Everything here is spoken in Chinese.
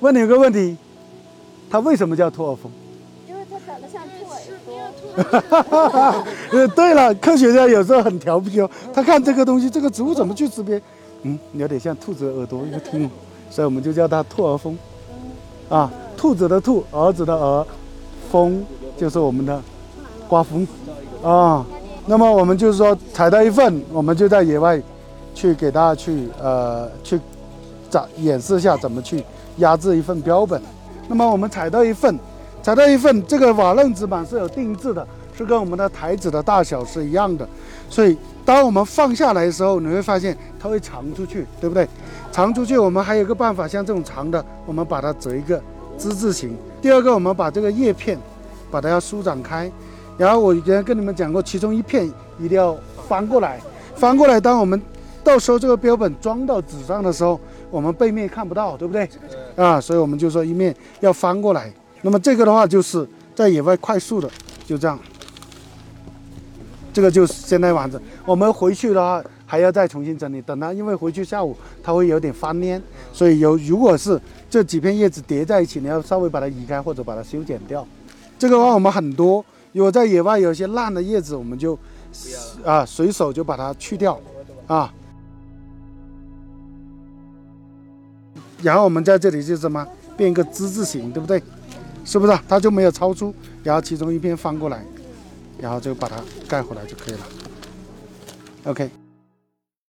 问你有个问题，它为什么叫兔儿风？因为它长得像兔耳朵。呃，对了，科学家有时候很调皮哦，他看这个东西，这个植物怎么去识别？嗯，有点像兔子的耳朵，一个听，所以我们就叫它兔儿风。啊，兔子的兔，儿子的儿，风就是我们的刮风啊。那么我们就是说采到一份，我们就在野外去给大家去呃去展演示一下怎么去压制一份标本。那么我们采到一份，采到一份，这个瓦楞纸板是有定制的，是跟我们的台纸的大小是一样的。所以当我们放下来的时候，你会发现它会长出去，对不对？长出去，我们还有一个办法，像这种长的，我们把它折一个之字形。第二个，我们把这个叶片把它要舒展开。然后我以前跟你们讲过，其中一片一定要翻过来，翻过来。当我们到时候这个标本装到纸上的时候，我们背面看不到，对不对？啊，所以我们就说一面要翻过来。那么这个的话，就是在野外快速的就这样，这个就是现在完成。我们回去的话还要再重新整理，等它，因为回去下午它会有点翻蔫，所以有如果是这几片叶子叠在一起，你要稍微把它移开或者把它修剪掉。这个的话我们很多。如果在野外有些烂的叶子，我们就啊随手就把它去掉啊。然后我们在这里就什么变一个之字形，对不对？是不是？它就没有超出，然后其中一边翻过来，然后就把它盖回来就可以了。OK。